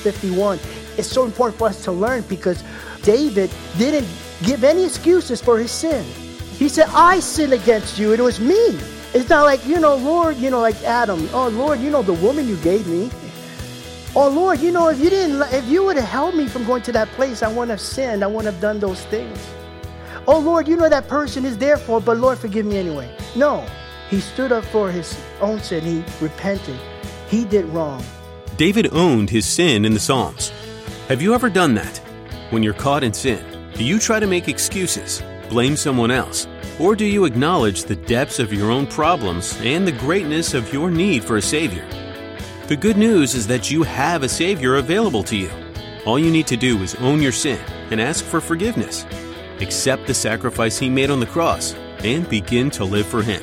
51. It's so important for us to learn because David didn't give any excuses for his sin. He said, I sinned against you. It was me. It's not like, you know, Lord, you know, like Adam. Oh, Lord, you know, the woman you gave me. Oh, Lord, you know, if you didn't, if you would have held me from going to that place, I wouldn't have sinned. I wouldn't have done those things. Oh, Lord, you know that person is there for, but Lord, forgive me anyway. No, he stood up for his own sin. He repented. He did wrong. David owned his sin in the Psalms. Have you ever done that? When you're caught in sin, do you try to make excuses, blame someone else, or do you acknowledge the depths of your own problems and the greatness of your need for a Savior? The good news is that you have a Savior available to you. All you need to do is own your sin and ask for forgiveness. Accept the sacrifice He made on the cross and begin to live for Him.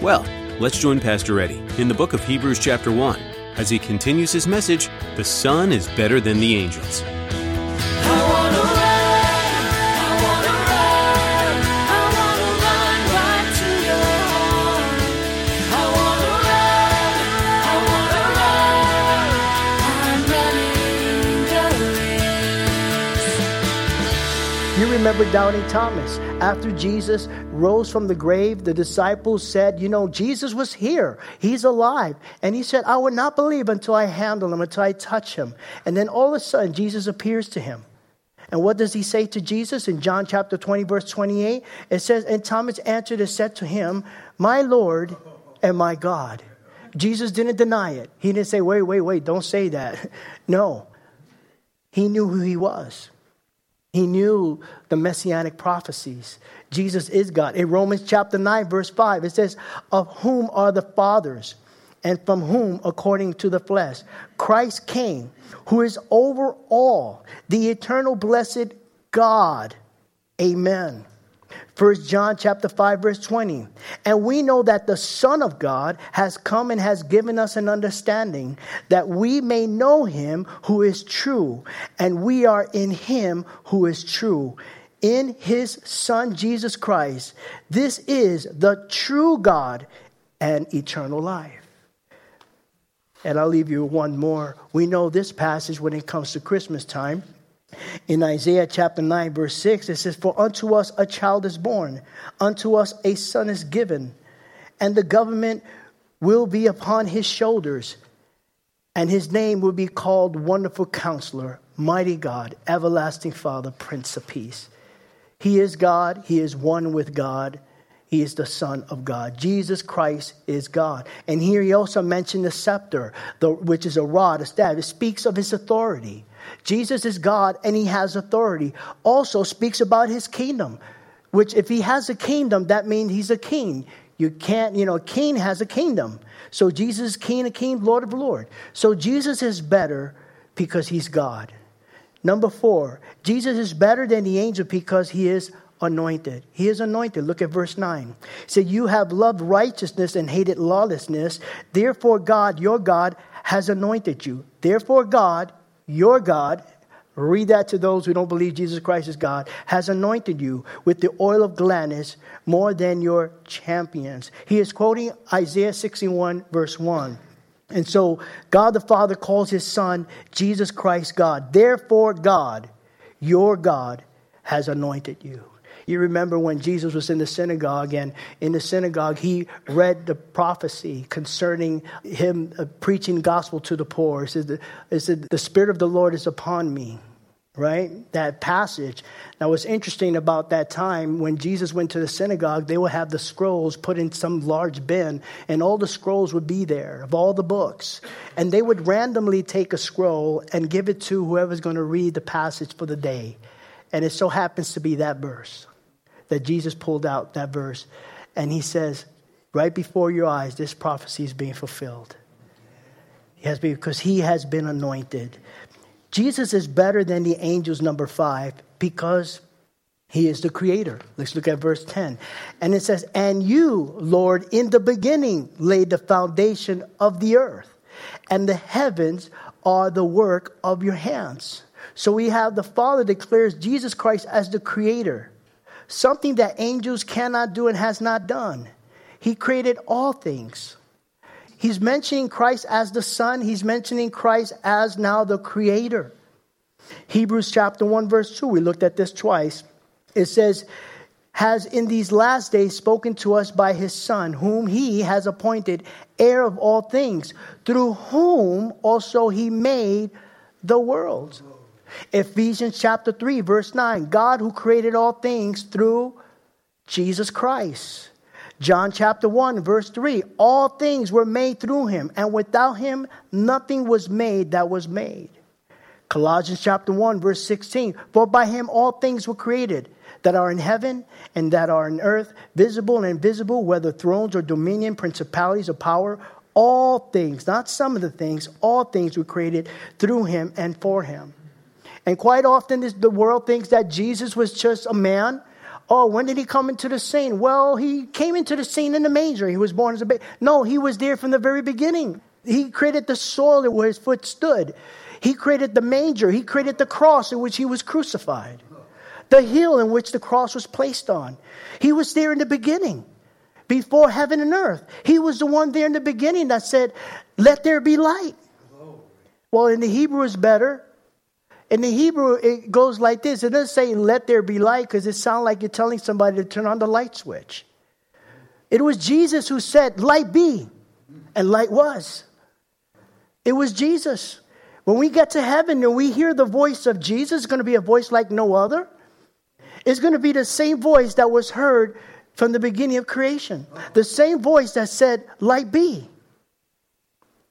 Well, let's join Pastor Eddie in the book of Hebrews, chapter 1 as he continues his message The Son is better than the angels. Remember doubting Thomas. After Jesus rose from the grave, the disciples said, You know, Jesus was here. He's alive. And he said, I would not believe until I handle him, until I touch him. And then all of a sudden, Jesus appears to him. And what does he say to Jesus in John chapter 20, verse 28? It says, And Thomas answered and said to him, My Lord and my God. Jesus didn't deny it. He didn't say, Wait, wait, wait, don't say that. No. He knew who he was. He knew the messianic prophecies. Jesus is God. In Romans chapter 9, verse 5, it says, Of whom are the fathers, and from whom, according to the flesh, Christ came, who is over all, the eternal blessed God. Amen. First John chapter 5 verse 20. And we know that the Son of God has come and has given us an understanding that we may know him who is true, and we are in him who is true. In his Son Jesus Christ. This is the true God and eternal life. And I'll leave you one more. We know this passage when it comes to Christmas time. In Isaiah chapter 9, verse 6, it says, For unto us a child is born, unto us a son is given, and the government will be upon his shoulders, and his name will be called Wonderful Counselor, Mighty God, Everlasting Father, Prince of Peace. He is God, he is one with God. He is the Son of God. Jesus Christ is God. And here he also mentioned the scepter, the, which is a rod, a staff. It speaks of his authority. Jesus is God and he has authority. Also speaks about his kingdom, which if he has a kingdom, that means he's a king. You can't, you know, a king has a kingdom. So Jesus is king of king, Lord of Lord. So Jesus is better because he's God. Number four, Jesus is better than the angel because he is anointed. He is anointed. Look at verse 9. He said, You have loved righteousness and hated lawlessness. Therefore, God, your God, has anointed you. Therefore, God, your God, read that to those who don't believe Jesus Christ is God, has anointed you with the oil of gladness more than your champions. He is quoting Isaiah 61, verse 1. And so God the Father calls his Son Jesus Christ God. Therefore, God, your God, has anointed you. You remember when Jesus was in the synagogue, and in the synagogue, he read the prophecy concerning him uh, preaching gospel to the poor. It said, it said, The Spirit of the Lord is upon me, right? That passage. Now, what's interesting about that time, when Jesus went to the synagogue, they would have the scrolls put in some large bin, and all the scrolls would be there of all the books. And they would randomly take a scroll and give it to whoever's going to read the passage for the day. And it so happens to be that verse that Jesus pulled out that verse. And he says, right before your eyes, this prophecy is being fulfilled. Yes, because he has been anointed. Jesus is better than the angels, number five, because he is the creator. Let's look at verse 10. And it says, And you, Lord, in the beginning laid the foundation of the earth, and the heavens are the work of your hands. So we have the Father declares Jesus Christ as the creator, something that angels cannot do and has not done. He created all things. He's mentioning Christ as the Son, he's mentioning Christ as now the creator. Hebrews chapter 1, verse 2, we looked at this twice. It says, has in these last days spoken to us by his Son, whom he has appointed heir of all things, through whom also he made the world. Ephesians chapter 3, verse 9 God who created all things through Jesus Christ. John chapter 1, verse 3 All things were made through him, and without him nothing was made that was made. Colossians chapter 1, verse 16 For by him all things were created that are in heaven and that are in earth, visible and invisible, whether thrones or dominion, principalities or power, all things, not some of the things, all things were created through him and for him. And quite often, this, the world thinks that Jesus was just a man. Oh, when did he come into the scene? Well, he came into the scene in the manger. He was born as a baby. No, he was there from the very beginning. He created the soil where his foot stood. He created the manger. He created the cross in which he was crucified the hill in which the cross was placed on. He was there in the beginning, before heaven and earth. He was the one there in the beginning that said, Let there be light. Well, in the Hebrew, it's better. In the Hebrew, it goes like this it doesn't say, Let there be light, because it sounds like you're telling somebody to turn on the light switch. It was Jesus who said, Light be, and light was. It was Jesus. When we get to heaven and we hear the voice of Jesus, it's going to be a voice like no other It's going to be the same voice that was heard from the beginning of creation. The same voice that said, Light be.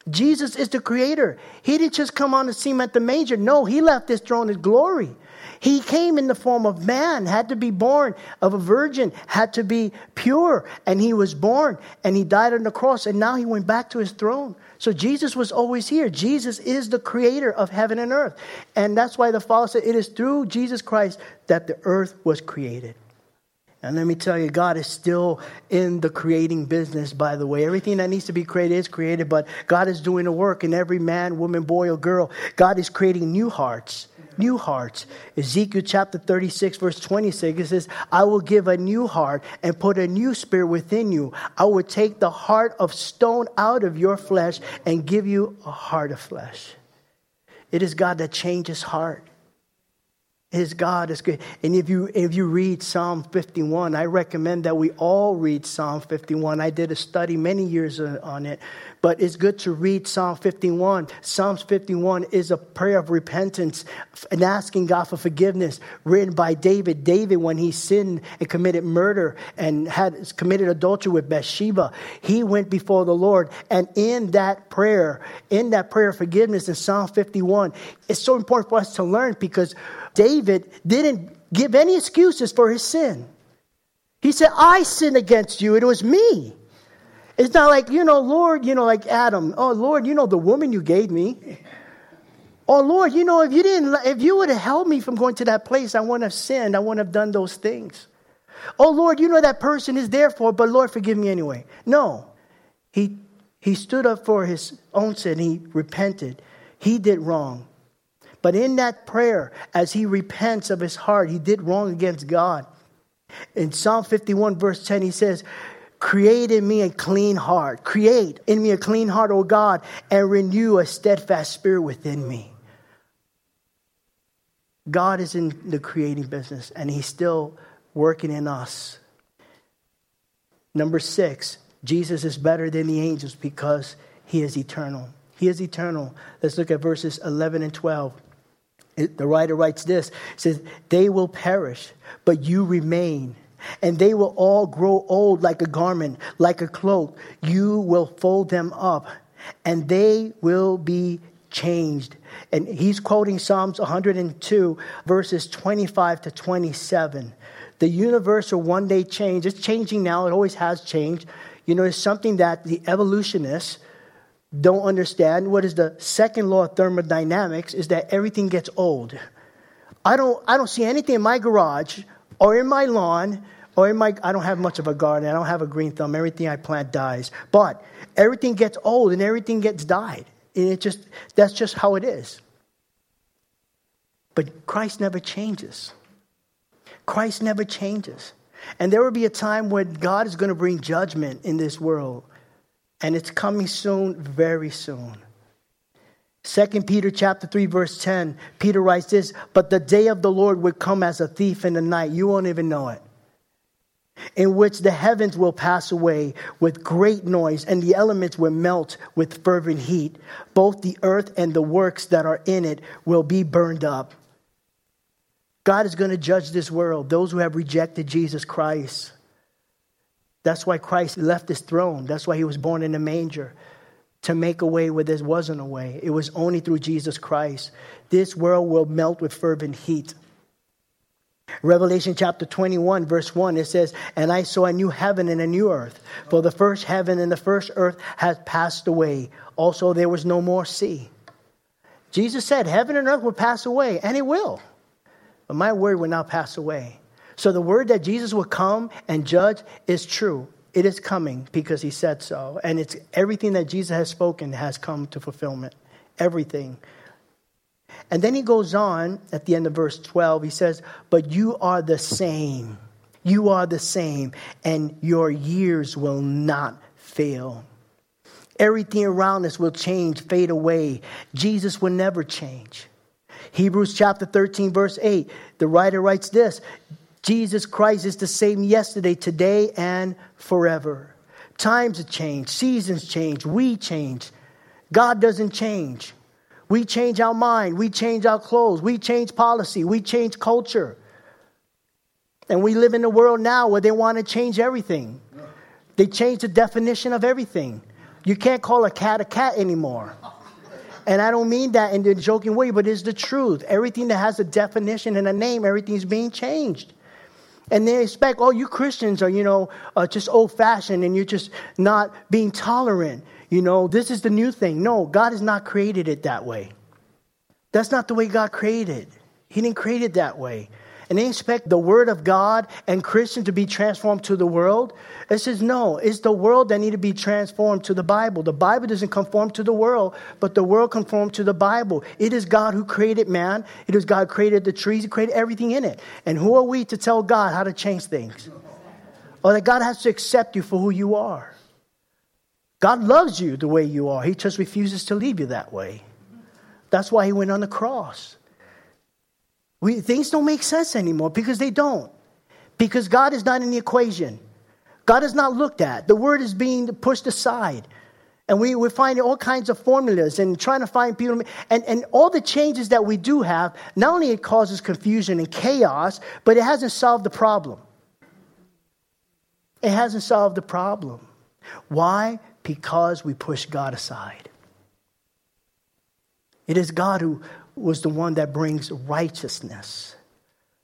Jesus is the creator. He didn't just come on the scene at the manger. No, he left his throne in glory. He came in the form of man, had to be born of a virgin, had to be pure, and he was born and he died on the cross, and now he went back to his throne. So Jesus was always here. Jesus is the creator of heaven and earth. And that's why the Father said it is through Jesus Christ that the earth was created. And let me tell you, God is still in the creating business, by the way. Everything that needs to be created is created, but God is doing the work in every man, woman, boy, or girl. God is creating new hearts new hearts. Ezekiel chapter 36, verse 26, it says, I will give a new heart and put a new spirit within you. I will take the heart of stone out of your flesh and give you a heart of flesh. It is God that changes heart. His God is good. And if you if you read Psalm 51, I recommend that we all read Psalm 51. I did a study many years uh, on it, but it's good to read Psalm 51. Psalms 51 is a prayer of repentance and asking God for forgiveness, written by David. David, when he sinned and committed murder and had committed adultery with Bathsheba, he went before the Lord. And in that prayer, in that prayer of forgiveness in Psalm 51, it's so important for us to learn because David didn't give any excuses for his sin. He said, I sinned against you. It was me. It's not like, you know, Lord, you know, like Adam. Oh, Lord, you know, the woman you gave me. Oh, Lord, you know, if you didn't, if you would have held me from going to that place, I wouldn't have sinned. I wouldn't have done those things. Oh, Lord, you know that person is there for, but Lord, forgive me anyway. No. He, he stood up for his own sin. He repented. He did wrong. But in that prayer, as he repents of his heart, he did wrong against God. In Psalm 51, verse 10, he says, Create in me a clean heart. Create in me a clean heart, O God, and renew a steadfast spirit within me. God is in the creating business, and he's still working in us. Number six, Jesus is better than the angels because he is eternal. He is eternal. Let's look at verses 11 and 12 the writer writes this says they will perish but you remain and they will all grow old like a garment like a cloak. You will fold them up and they will be changed. And he's quoting psalms 102 verses 25 to 27 the universe will one day change. It's changing now. It always has changed. You know it's something that the evolutionists don't understand what is the second law of thermodynamics is that everything gets old. I don't, I don't see anything in my garage or in my lawn or in my, I don't have much of a garden. I don't have a green thumb. Everything I plant dies. But everything gets old and everything gets died. And it just, that's just how it is. But Christ never changes. Christ never changes. And there will be a time when God is going to bring judgment in this world. And it's coming soon, very soon. 2 Peter chapter 3 verse 10, Peter writes this, but the day of the Lord would come as a thief in the night. You won't even know it. In which the heavens will pass away with great noise and the elements will melt with fervent heat. Both the earth and the works that are in it will be burned up. God is going to judge this world, those who have rejected Jesus Christ. That's why Christ left his throne. That's why he was born in a manger to make a way where there wasn't a way. It was only through Jesus Christ. This world will melt with fervent heat. Revelation chapter 21, verse 1, it says, And I saw a new heaven and a new earth, for the first heaven and the first earth had passed away. Also, there was no more sea. Jesus said, Heaven and earth will pass away, and it will. But my word will not pass away. So the word that Jesus will come and judge is true. It is coming because he said so. And it's everything that Jesus has spoken has come to fulfillment. Everything. And then he goes on at the end of verse 12. He says, But you are the same. You are the same, and your years will not fail. Everything around us will change, fade away. Jesus will never change. Hebrews chapter 13, verse 8, the writer writes this Jesus Christ is the same yesterday, today, and forever. Times have changed, seasons change, we change. God doesn't change. We change our mind, we change our clothes, we change policy, we change culture. And we live in a world now where they want to change everything. They change the definition of everything. You can't call a cat a cat anymore. And I don't mean that in a joking way, but it's the truth. Everything that has a definition and a name, everything's being changed. And they expect, oh, you Christians are, you know, uh, just old fashioned and you're just not being tolerant. You know, this is the new thing. No, God has not created it that way. That's not the way God created. He didn't create it that way and they expect the word of God and Christians to be transformed to the world. It says, no, it's the world that need to be transformed to the Bible. The Bible doesn't conform to the world, but the world conforms to the Bible. It is God who created man. It is God who created the trees. He created everything in it. And who are we to tell God how to change things? Or that God has to accept you for who you are. God loves you the way you are. He just refuses to leave you that way. That's why he went on the cross. We, things don't make sense anymore because they don't. Because God is not in the equation. God is not looked at. The word is being pushed aside. And we, we're finding all kinds of formulas and trying to find people. And, and all the changes that we do have, not only it causes confusion and chaos, but it hasn't solved the problem. It hasn't solved the problem. Why? Because we push God aside. It is God who, was the one that brings righteousness,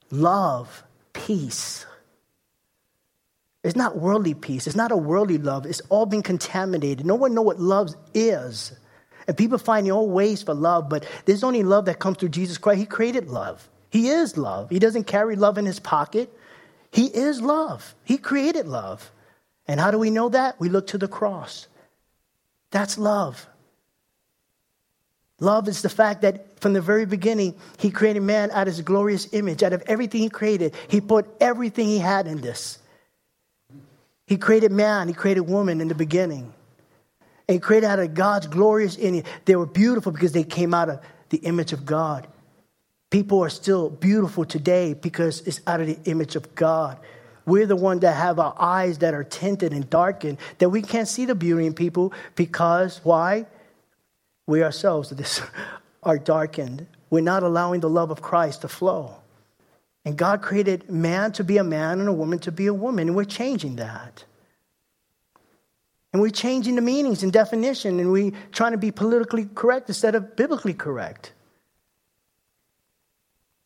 love, peace. It's not worldly peace. It's not a worldly love. It's all been contaminated. No one know what love is. And people find their own ways for love, but there's only love that comes through Jesus Christ. He created love. He is love. He doesn't carry love in his pocket. He is love. He created love. And how do we know that? We look to the cross. That's love. Love is the fact that from the very beginning, he created man out of his glorious image. Out of everything he created, he put everything he had in this. He created man, he created woman in the beginning. And he created out of God's glorious image. They were beautiful because they came out of the image of God. People are still beautiful today because it's out of the image of God. We're the ones that have our eyes that are tinted and darkened, that we can't see the beauty in people because why? we ourselves this, are darkened. We're not allowing the love of Christ to flow. And God created man to be a man and a woman to be a woman, and we're changing that. And we're changing the meanings and definition, and we're trying to be politically correct instead of biblically correct.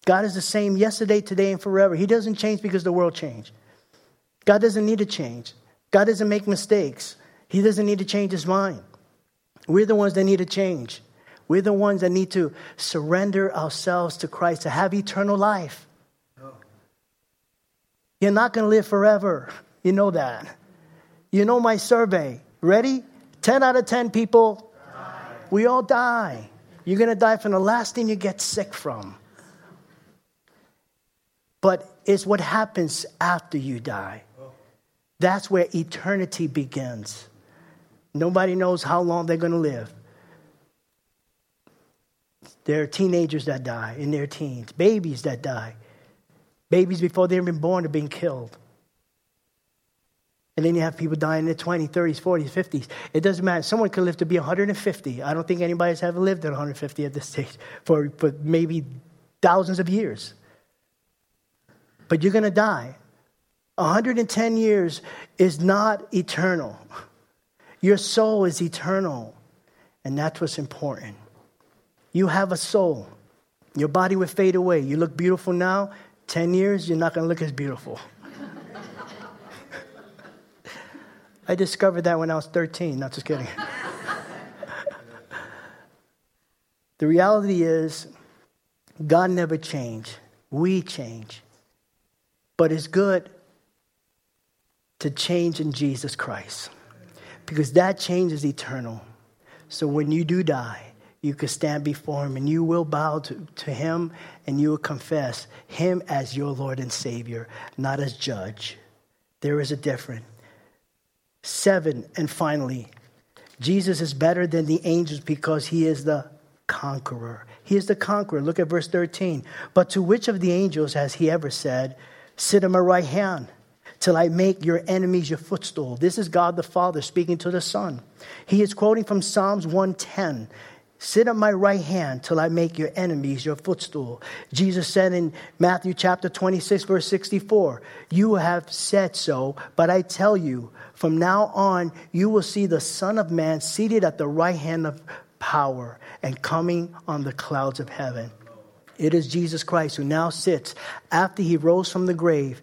God is the same yesterday, today, and forever. He doesn't change because the world changed. God doesn't need to change. God doesn't make mistakes. He doesn't need to change his mind. We're the ones that need to change. We're the ones that need to surrender ourselves to Christ to have eternal life. You're not going to live forever. You know that. You know my survey. Ready? 10 out of 10 people, die. we all die. You're going to die from the last thing you get sick from. But it's what happens after you die. That's where eternity begins. Nobody knows how long they're going to live. There are teenagers that die in their teens, babies that die. Babies before they're even born are being killed. And then you have people dying in their 20s, 30s, 40s, 50s. It doesn't matter. Someone could live to be 150. I don't think anybody's ever lived at 150 at this stage for, for maybe thousands of years. But you're going to die. 110 years is not eternal. Your soul is eternal. And that's what's important. You have a soul. Your body will fade away. You look beautiful now. 10 years, you're not going to look as beautiful. I discovered that when I was 13. Not just kidding. the reality is, God never changed. We change. But it's good to change in Jesus Christ because that change is eternal. So when you do die, you can stand before him and you will bow to, to him and you will confess him as your Lord and Savior, not as judge. There is a difference. Seven, and finally, Jesus is better than the angels because he is the conqueror. He is the conqueror. Look at verse 13. But to which of the angels has he ever said, Sit at my right hand till I make your enemies your footstool? This is God the Father speaking to the Son. He is quoting from Psalms 110. Sit at my right hand till I make your enemies your footstool. Jesus said in Matthew chapter 26, verse 64, You have said so, but I tell you, from now on, you will see the Son of Man seated at the right hand of power and coming on the clouds of heaven. It is Jesus Christ who now sits after he rose from the grave.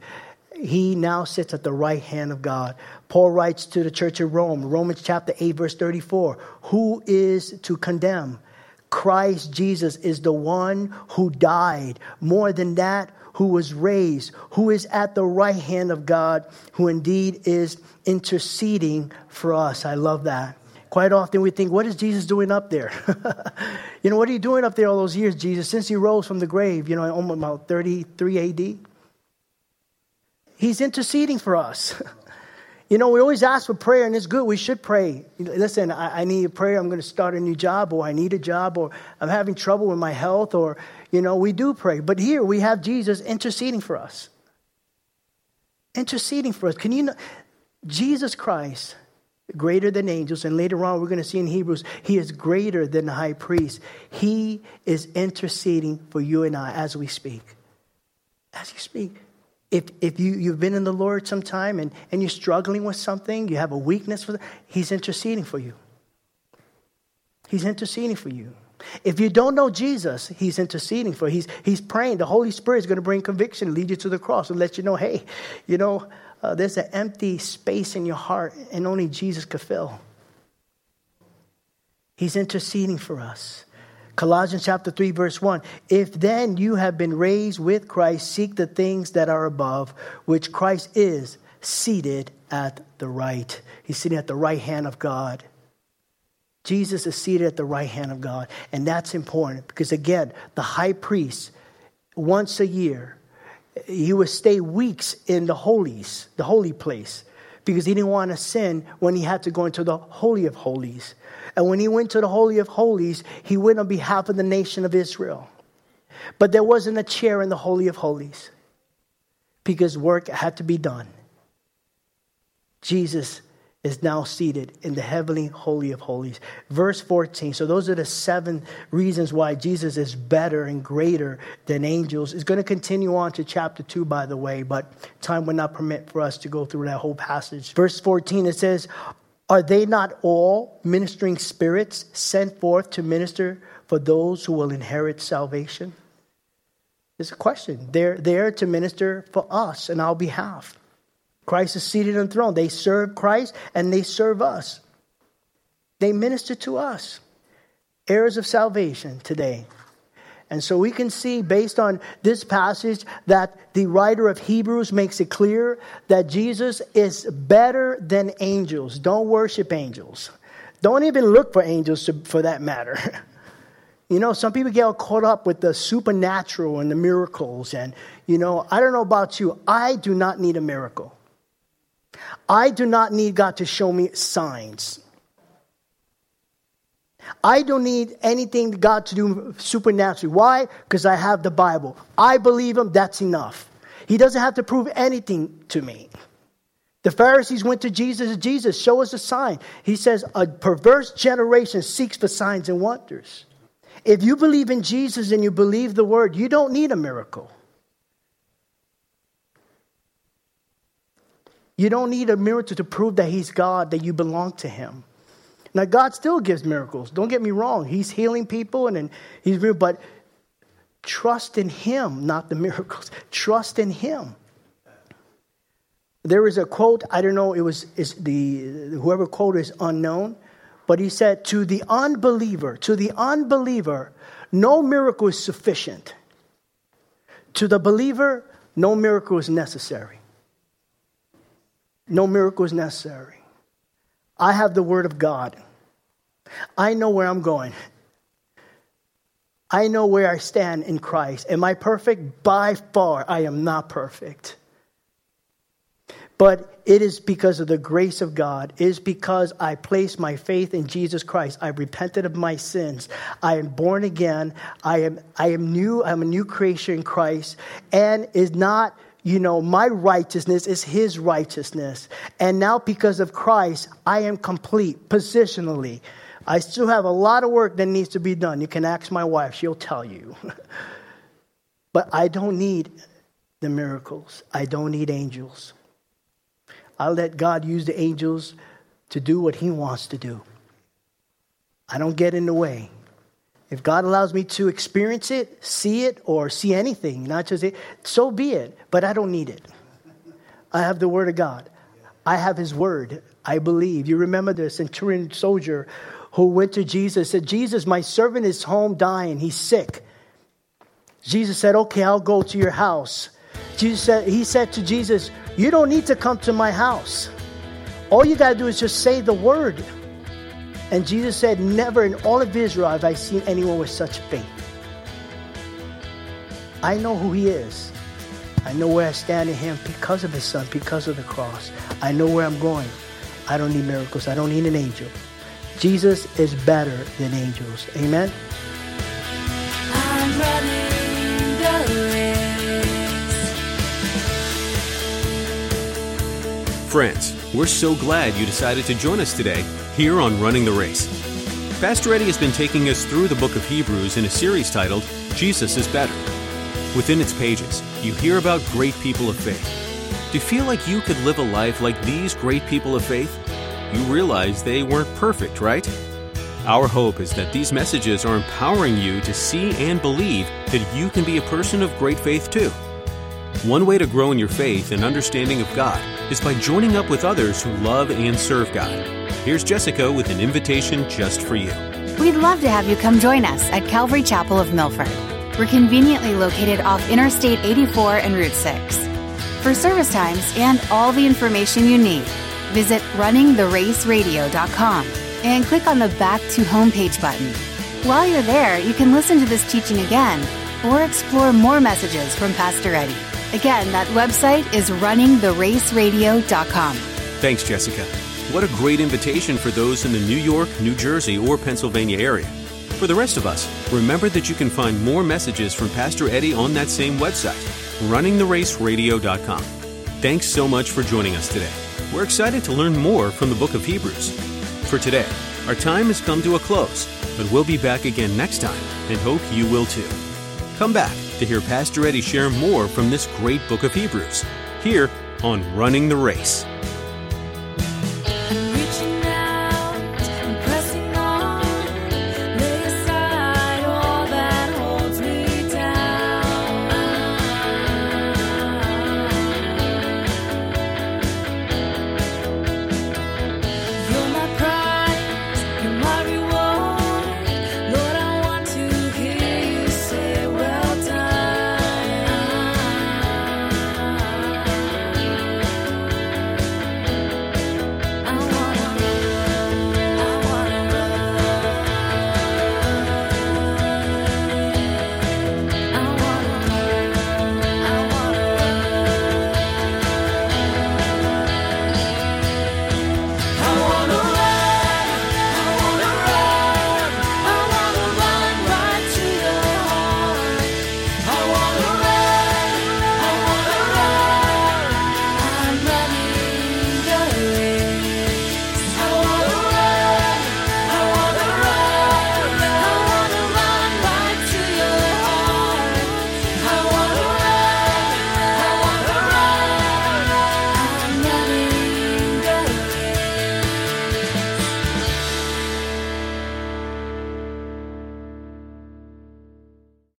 He now sits at the right hand of God. Paul writes to the church of Rome, Romans chapter 8, verse 34 Who is to condemn? Christ Jesus is the one who died. More than that, who was raised, who is at the right hand of God, who indeed is interceding for us. I love that. Quite often we think, what is Jesus doing up there? you know, what are you doing up there all those years, Jesus, since he rose from the grave, you know, almost about 33 AD? He's interceding for us. You know, we always ask for prayer, and it's good. We should pray. Listen, I, I need a prayer. I'm going to start a new job, or I need a job, or I'm having trouble with my health, or, you know, we do pray. But here we have Jesus interceding for us. Interceding for us. Can you know? Jesus Christ, greater than angels, and later on we're going to see in Hebrews, he is greater than the high priest. He is interceding for you and I as we speak. As you speak if, if you, you've been in the Lord some time and, and you're struggling with something, you have a weakness for He's interceding for you. He's interceding for you. If you don't know Jesus, He's interceding for you. He's, he's praying. The Holy Spirit is going to bring conviction, lead you to the cross, and let you know, hey, you know, uh, there's an empty space in your heart, and only Jesus could fill. He's interceding for us. Colossians chapter 3, verse 1. If then you have been raised with Christ, seek the things that are above, which Christ is seated at the right. He's sitting at the right hand of God. Jesus is seated at the right hand of God. And that's important because, again, the high priest, once a year, he would stay weeks in the holies, the holy place, because he didn't want to sin when he had to go into the Holy of Holies. And when he went to the Holy of Holies, he went on behalf of the nation of Israel. But there wasn't a chair in the Holy of Holies because work had to be done. Jesus is now seated in the heavenly holy of holies. Verse 14. So those are the seven reasons why Jesus is better and greater than angels. It's going to continue on to chapter 2 by the way, but time would not permit for us to go through that whole passage. Verse 14 it says, are they not all ministering spirits sent forth to minister for those who will inherit salvation? It's a question. They're there to minister for us in our behalf. Christ is seated on the throne. They serve Christ and they serve us. they minister to us, heirs of salvation today. And so we can see, based on this passage, that the writer of Hebrews makes it clear that Jesus is better than angels. Don't worship angels. Don't even look for angels to, for that matter. you know, some people get all caught up with the supernatural and the miracles. And, you know, I don't know about you, I do not need a miracle. I do not need God to show me signs. I don't need anything God to do supernaturally. Why? Because I have the Bible. I believe Him, that's enough. He doesn't have to prove anything to me. The Pharisees went to Jesus, Jesus, show us a sign. He says, A perverse generation seeks for signs and wonders. If you believe in Jesus and you believe the word, you don't need a miracle. You don't need a miracle to prove that He's God, that you belong to Him. Now, God still gives miracles. Don't get me wrong. He's healing people and, and He's real, but trust in Him, not the miracles. Trust in Him. There is a quote, I don't know, it was is the whoever quote is unknown, but he said, To the unbeliever, to the unbeliever, no miracle is sufficient. To the believer, no miracle is necessary. No miracle is necessary. I have the Word of God. I know where I'm going. I know where I stand in Christ. Am I perfect? By far, I am not perfect. But it is because of the grace of God. It is because I place my faith in Jesus Christ. I repented of my sins. I am born again. I am, I am new. I'm a new creation in Christ. And is not you know, my righteousness is his righteousness. And now, because of Christ, I am complete positionally. I still have a lot of work that needs to be done. You can ask my wife, she'll tell you. but I don't need the miracles, I don't need angels. I let God use the angels to do what he wants to do. I don't get in the way. If God allows me to experience it, see it, or see anything, not just it, so be it. But I don't need it. I have the Word of God. I have His Word. I believe. You remember the centurion soldier who went to Jesus said, Jesus, my servant is home dying. He's sick. Jesus said, Okay, I'll go to your house. Jesus said, he said to Jesus, You don't need to come to my house. All you got to do is just say the word. And Jesus said, Never in all of Israel have I seen anyone with such faith. I know who he is. I know where I stand in him because of his son, because of the cross. I know where I'm going. I don't need miracles. I don't need an angel. Jesus is better than angels. Amen. Friends, we're so glad you decided to join us today here on Running the Race. Pastor Eddie has been taking us through the book of Hebrews in a series titled Jesus is Better. Within its pages, you hear about great people of faith. Do you feel like you could live a life like these great people of faith? You realize they weren't perfect, right? Our hope is that these messages are empowering you to see and believe that you can be a person of great faith too. One way to grow in your faith and understanding of God is by joining up with others who love and serve God. Here's Jessica with an invitation just for you. We'd love to have you come join us at Calvary Chapel of Milford. We're conveniently located off Interstate 84 and Route 6. For service times and all the information you need, visit runningtheraceradio.com and click on the Back to Homepage button. While you're there, you can listen to this teaching again or explore more messages from Pastor Eddie. Again, that website is runningtheraceradio.com. Thanks, Jessica. What a great invitation for those in the New York, New Jersey, or Pennsylvania area. For the rest of us, remember that you can find more messages from Pastor Eddie on that same website, runningtheraceradio.com. Thanks so much for joining us today. We're excited to learn more from the book of Hebrews. For today, our time has come to a close, but we'll be back again next time and hope you will too. Come back to hear Pastor Eddie share more from this great book of Hebrews here on Running the Race.